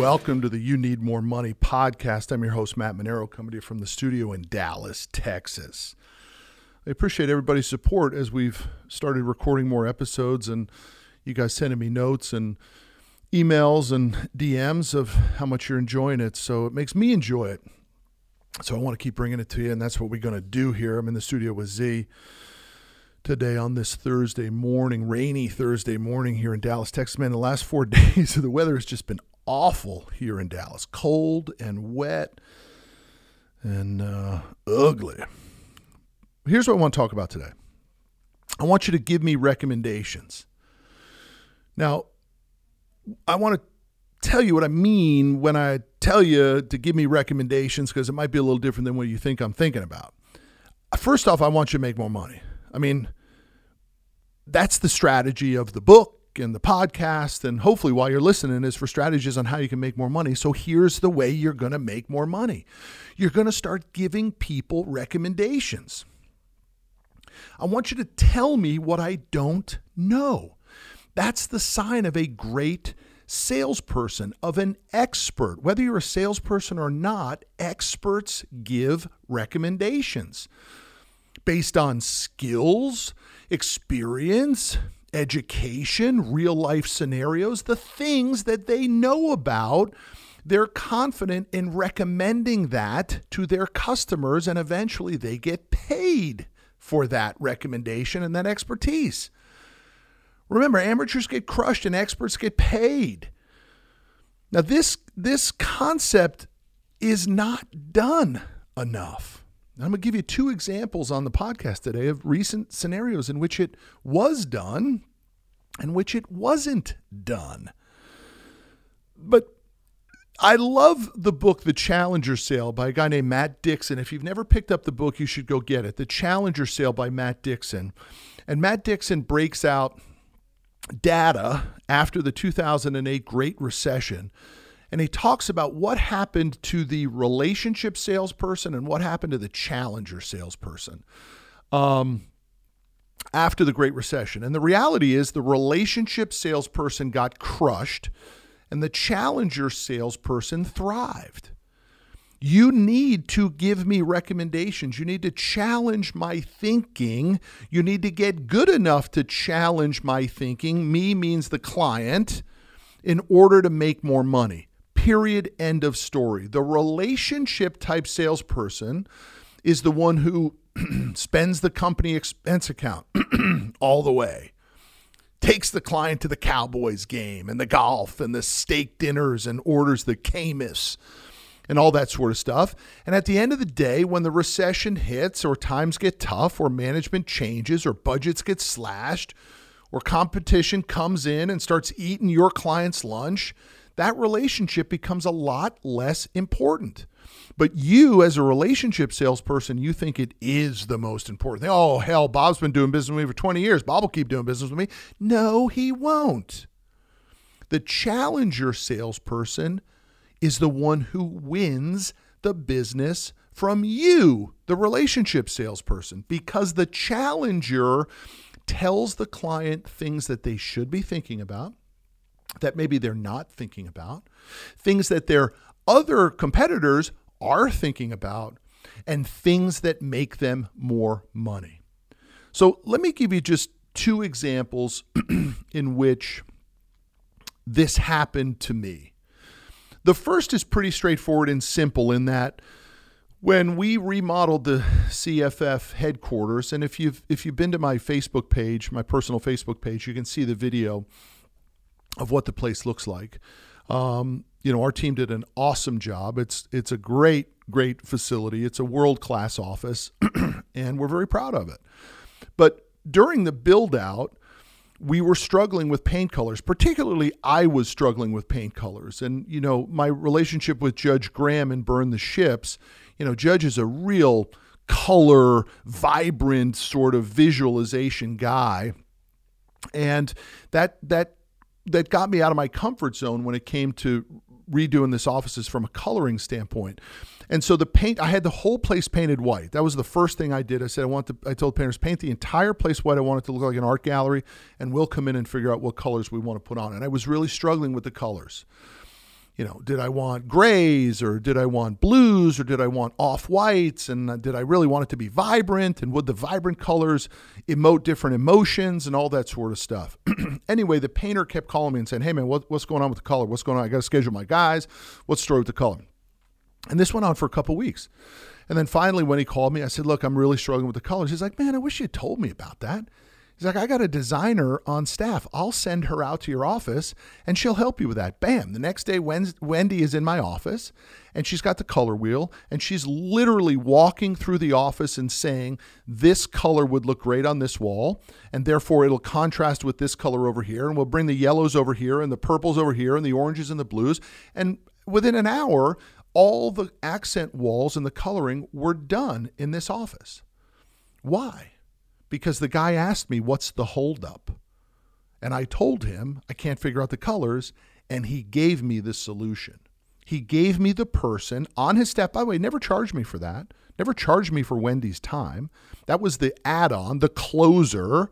Welcome to the You Need More Money podcast. I'm your host, Matt Manero, coming to you from the studio in Dallas, Texas. I appreciate everybody's support as we've started recording more episodes and you guys sending me notes and emails and DMs of how much you're enjoying it. So it makes me enjoy it. So I want to keep bringing it to you, and that's what we're going to do here. I'm in the studio with Z today on this Thursday morning, rainy Thursday morning here in Dallas, Texas. Man, the last four days the weather has just been awful here in Dallas. Cold and wet and uh, ugly. Here's what I want to talk about today. I want you to give me recommendations. Now, I want to tell you what I mean when I tell you to give me recommendations because it might be a little different than what you think I'm thinking about. First off, I want you to make more money. I mean, that's the strategy of the book and the podcast, and hopefully while you're listening, is for strategies on how you can make more money. So here's the way you're going to make more money you're going to start giving people recommendations. I want you to tell me what I don't know. That's the sign of a great salesperson, of an expert. Whether you're a salesperson or not, experts give recommendations based on skills, experience, education, real life scenarios, the things that they know about. They're confident in recommending that to their customers, and eventually they get paid for that recommendation and that expertise. Remember, amateurs get crushed and experts get paid. Now, this, this concept is not done enough. I'm going to give you two examples on the podcast today of recent scenarios in which it was done and which it wasn't done. But I love the book, The Challenger Sale, by a guy named Matt Dixon. If you've never picked up the book, you should go get it. The Challenger Sale by Matt Dixon. And Matt Dixon breaks out data after the 2008 Great Recession. And he talks about what happened to the relationship salesperson and what happened to the challenger salesperson um, after the Great Recession. And the reality is, the relationship salesperson got crushed and the challenger salesperson thrived. You need to give me recommendations. You need to challenge my thinking. You need to get good enough to challenge my thinking. Me means the client in order to make more money. Period. End of story. The relationship type salesperson is the one who spends the company expense account all the way takes the client to the Cowboys game and the golf and the steak dinners and orders the Camus and all that sort of stuff. And at the end of the day, when the recession hits, or times get tough, or management changes, or budgets get slashed, or competition comes in and starts eating your client's lunch, that relationship becomes a lot less important. But you, as a relationship salesperson, you think it is the most important thing. Oh, hell, Bob's been doing business with me for 20 years. Bob will keep doing business with me. No, he won't. The challenger salesperson is the one who wins the business from you, the relationship salesperson, because the challenger tells the client things that they should be thinking about, that maybe they're not thinking about, things that their other competitors are thinking about, and things that make them more money. So let me give you just two examples in which this happened to me. The first is pretty straightforward and simple in that when we remodeled the CFF headquarters, and if you've if you've been to my Facebook page, my personal Facebook page, you can see the video of what the place looks like. Um, you know, our team did an awesome job. It's it's a great great facility. It's a world class office, and we're very proud of it. But during the build out, we were struggling with paint colors. Particularly, I was struggling with paint colors. And, you know, my relationship with Judge Graham and Burn the Ships, you know, Judge is a real color, vibrant sort of visualization guy. And that, that, that got me out of my comfort zone when it came to redoing this offices from a coloring standpoint. And so the paint, I had the whole place painted white. That was the first thing I did. I said, I want to, I told painters, paint the entire place white. I want it to look like an art gallery, and we'll come in and figure out what colors we want to put on. And I was really struggling with the colors. You know, did I want grays or did I want blues or did I want off whites? And did I really want it to be vibrant? And would the vibrant colors emote different emotions and all that sort of stuff? anyway, the painter kept calling me and saying, Hey, man, what, what's going on with the color? What's going on? I got to schedule my guys. What's the story with the color? And this went on for a couple weeks. And then finally, when he called me, I said, Look, I'm really struggling with the colors. He's like, Man, I wish you told me about that. He's like, I got a designer on staff. I'll send her out to your office and she'll help you with that. Bam. The next day, Wendy is in my office and she's got the color wheel and she's literally walking through the office and saying, This color would look great on this wall. And therefore, it'll contrast with this color over here. And we'll bring the yellows over here and the purples over here and the oranges and the blues. And within an hour, all the accent walls and the coloring were done in this office. Why? Because the guy asked me, What's the holdup? And I told him, I can't figure out the colors. And he gave me the solution. He gave me the person on his step. By the way, never charged me for that. Never charged me for Wendy's time. That was the add on, the closer.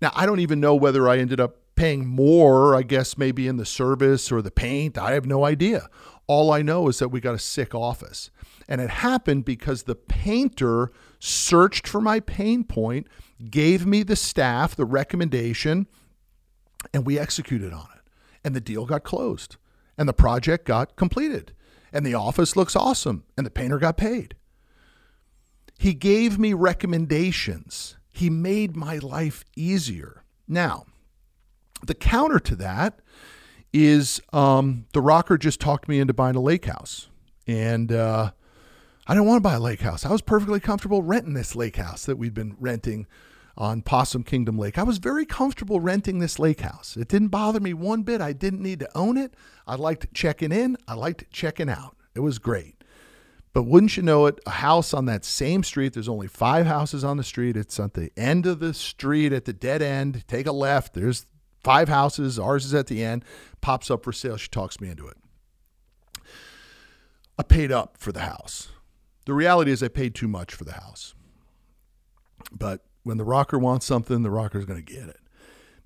Now, I don't even know whether I ended up paying more, I guess maybe in the service or the paint. I have no idea. All I know is that we got a sick office. And it happened because the painter searched for my pain point, gave me the staff, the recommendation, and we executed on it. And the deal got closed and the project got completed. And the office looks awesome and the painter got paid. He gave me recommendations. He made my life easier. Now, the counter to that is um, the rocker just talked me into buying a lake house. And uh, I didn't want to buy a lake house. I was perfectly comfortable renting this lake house that we'd been renting on Possum Kingdom Lake. I was very comfortable renting this lake house. It didn't bother me one bit. I didn't need to own it. I liked checking in, I liked checking out. It was great. But wouldn't you know it, a house on that same street, there's only five houses on the street. It's at the end of the street at the dead end. Take a left. There's five houses. Ours is at the end. Pops up for sale. She talks me into it. I paid up for the house. The reality is, I paid too much for the house. But when the rocker wants something, the rocker's going to get it.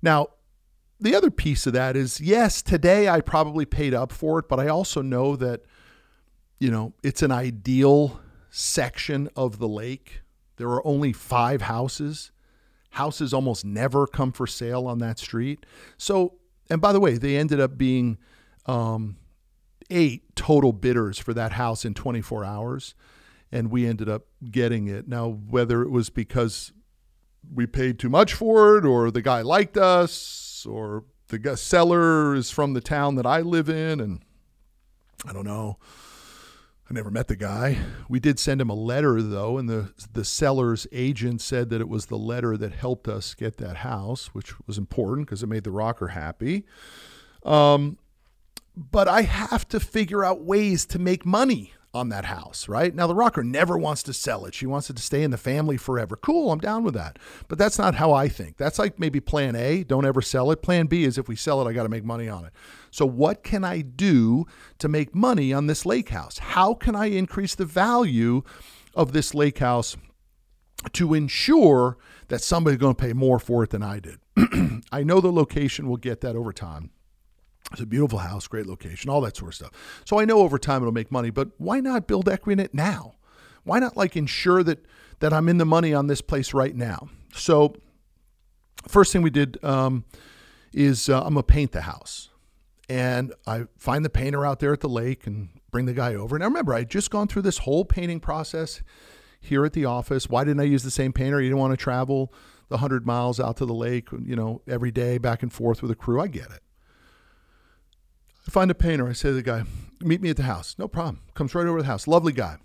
Now, the other piece of that is yes, today I probably paid up for it, but I also know that, you know, it's an ideal section of the lake. There are only five houses. Houses almost never come for sale on that street. So, and by the way, they ended up being um, eight total bidders for that house in 24 hours and we ended up getting it. Now, whether it was because we paid too much for it, or the guy liked us, or the seller is from the town that I live in, and I don't know. I never met the guy. We did send him a letter though, and the the seller's agent said that it was the letter that helped us get that house, which was important because it made the rocker happy. Um, but I have to figure out ways to make money on that house, right? Now, the rocker never wants to sell it. She wants it to stay in the family forever. Cool, I'm down with that. But that's not how I think. That's like maybe plan A, don't ever sell it. Plan B is if we sell it, I got to make money on it. So, what can I do to make money on this lake house? How can I increase the value of this lake house to ensure that somebody's going to pay more for it than I did? I know the location will get that over time. It's a beautiful house, great location, all that sort of stuff. So I know over time it'll make money, but why not build equity in it now? Why not like ensure that that I'm in the money on this place right now? So first thing we did um, is uh, I'm gonna paint the house, and I find the painter out there at the lake and bring the guy over. Now remember, I just gone through this whole painting process here at the office. Why didn't I use the same painter? You didn't want to travel the hundred miles out to the lake, you know, every day back and forth with a crew. I get it. I find a painter. I say to the guy, meet me at the house. No problem. Comes right over to the house. Lovely guy.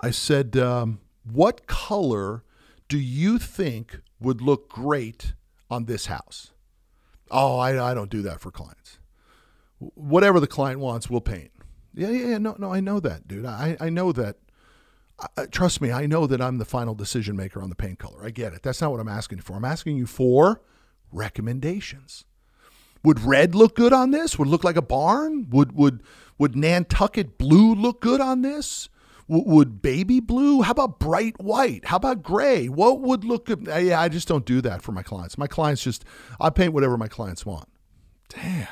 I said, um, what color do you think would look great on this house? Oh, I, I don't do that for clients. Whatever the client wants, we'll paint. Yeah, yeah, yeah. No, no, I know that, dude. I, I know that. I, trust me, I know that I'm the final decision maker on the paint color. I get it. That's not what I'm asking for. I'm asking you for recommendations. Would red look good on this? Would look like a barn? Would would would Nantucket blue look good on this? W- would baby blue? How about bright white? How about gray? What would look good? Yeah, I just don't do that for my clients. My clients just I paint whatever my clients want. Damn.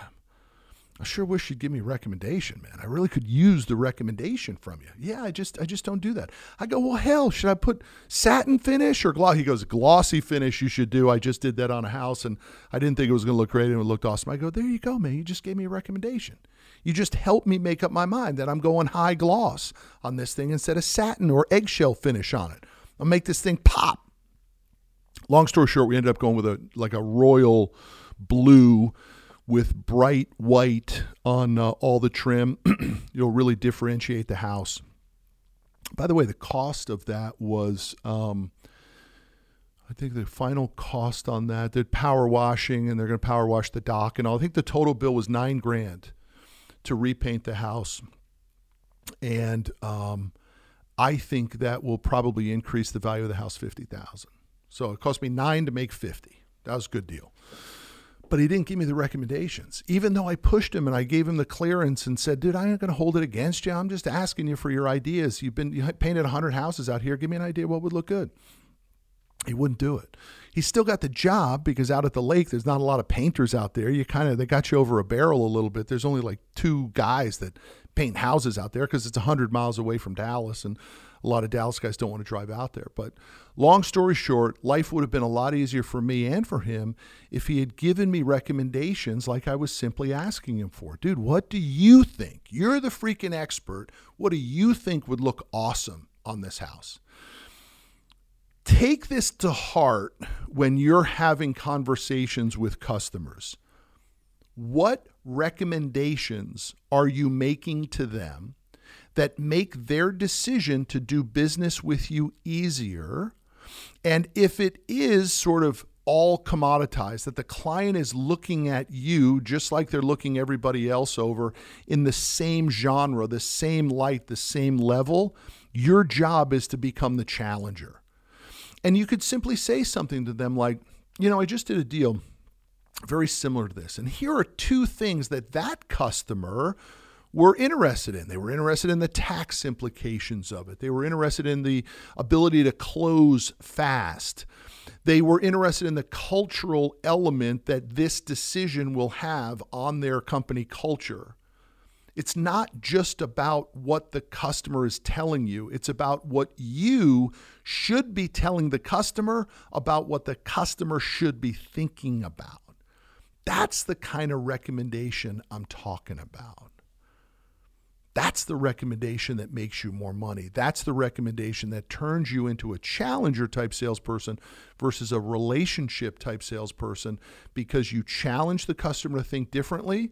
I sure wish you'd give me a recommendation, man. I really could use the recommendation from you. Yeah, I just I just don't do that. I go, well, hell, should I put satin finish or gloss? He goes, glossy finish you should do. I just did that on a house and I didn't think it was going to look great and it looked awesome. I go, there you go, man. You just gave me a recommendation. You just helped me make up my mind that I'm going high gloss on this thing instead of satin or eggshell finish on it. I'll make this thing pop. Long story short, we ended up going with a like a royal blue with bright white on uh, all the trim. It'll really differentiate the house. By the way, the cost of that was, um, I think the final cost on that, did power washing and they're going to power wash the dock and all. I think the total bill was nine grand to repaint the house. And um, I think that will probably increase the value of the house 50,000. So it cost me nine to make 50. That was a good deal but he didn't give me the recommendations. Even though I pushed him and I gave him the clearance and said, dude, I ain't going to hold it against you. I'm just asking you for your ideas. You've been you painted 100 houses out here. Give me an idea what would look good. He wouldn't do it. He still got the job because out at the lake, there's not a lot of painters out there. You kind of, they got you over a barrel a little bit. There's only like two guys that paint houses out there because it's 100 miles away from Dallas. And a lot of Dallas guys don't want to drive out there. But long story short, life would have been a lot easier for me and for him if he had given me recommendations like I was simply asking him for. Dude, what do you think? You're the freaking expert. What do you think would look awesome on this house? Take this to heart when you're having conversations with customers. What recommendations are you making to them that make their decision to do business with you easier. And if it is sort of all commoditized, that the client is looking at you just like they're looking everybody else over in the same genre, the same light, the same level, your job is to become the challenger. And you could simply say something to them like, you know, I just did a deal very similar to this. And here are two things that that customer were interested in. They were interested in the tax implications of it. They were interested in the ability to close fast. They were interested in the cultural element that this decision will have on their company culture. It's not just about what the customer is telling you, it's about what you should be telling the customer about what the customer should be thinking about. That's the kind of recommendation I'm talking about. That's the recommendation that makes you more money. That's the recommendation that turns you into a challenger type salesperson versus a relationship type salesperson because you challenge the customer to think differently.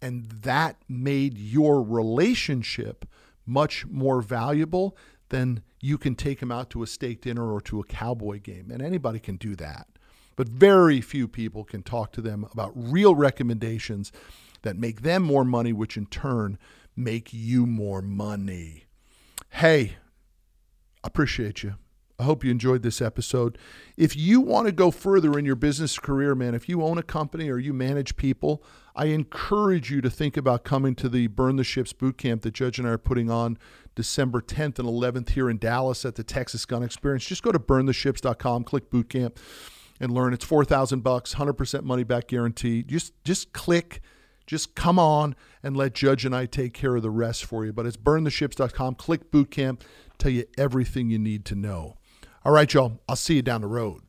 And that made your relationship much more valuable than you can take them out to a steak dinner or to a cowboy game. And anybody can do that. But very few people can talk to them about real recommendations that make them more money, which in turn make you more money. Hey, appreciate you. I hope you enjoyed this episode. If you want to go further in your business career, man, if you own a company or you manage people, I encourage you to think about coming to the Burn the Ships boot camp that Judge and I are putting on December 10th and 11th here in Dallas at the Texas Gun Experience. Just go to burntheships.com, click boot camp and learn. It's 4000 bucks, 100% money back guarantee. Just just click just come on and let Judge and I take care of the rest for you. But it's burntheships.com. Click bootcamp, tell you everything you need to know. All right, y'all. I'll see you down the road.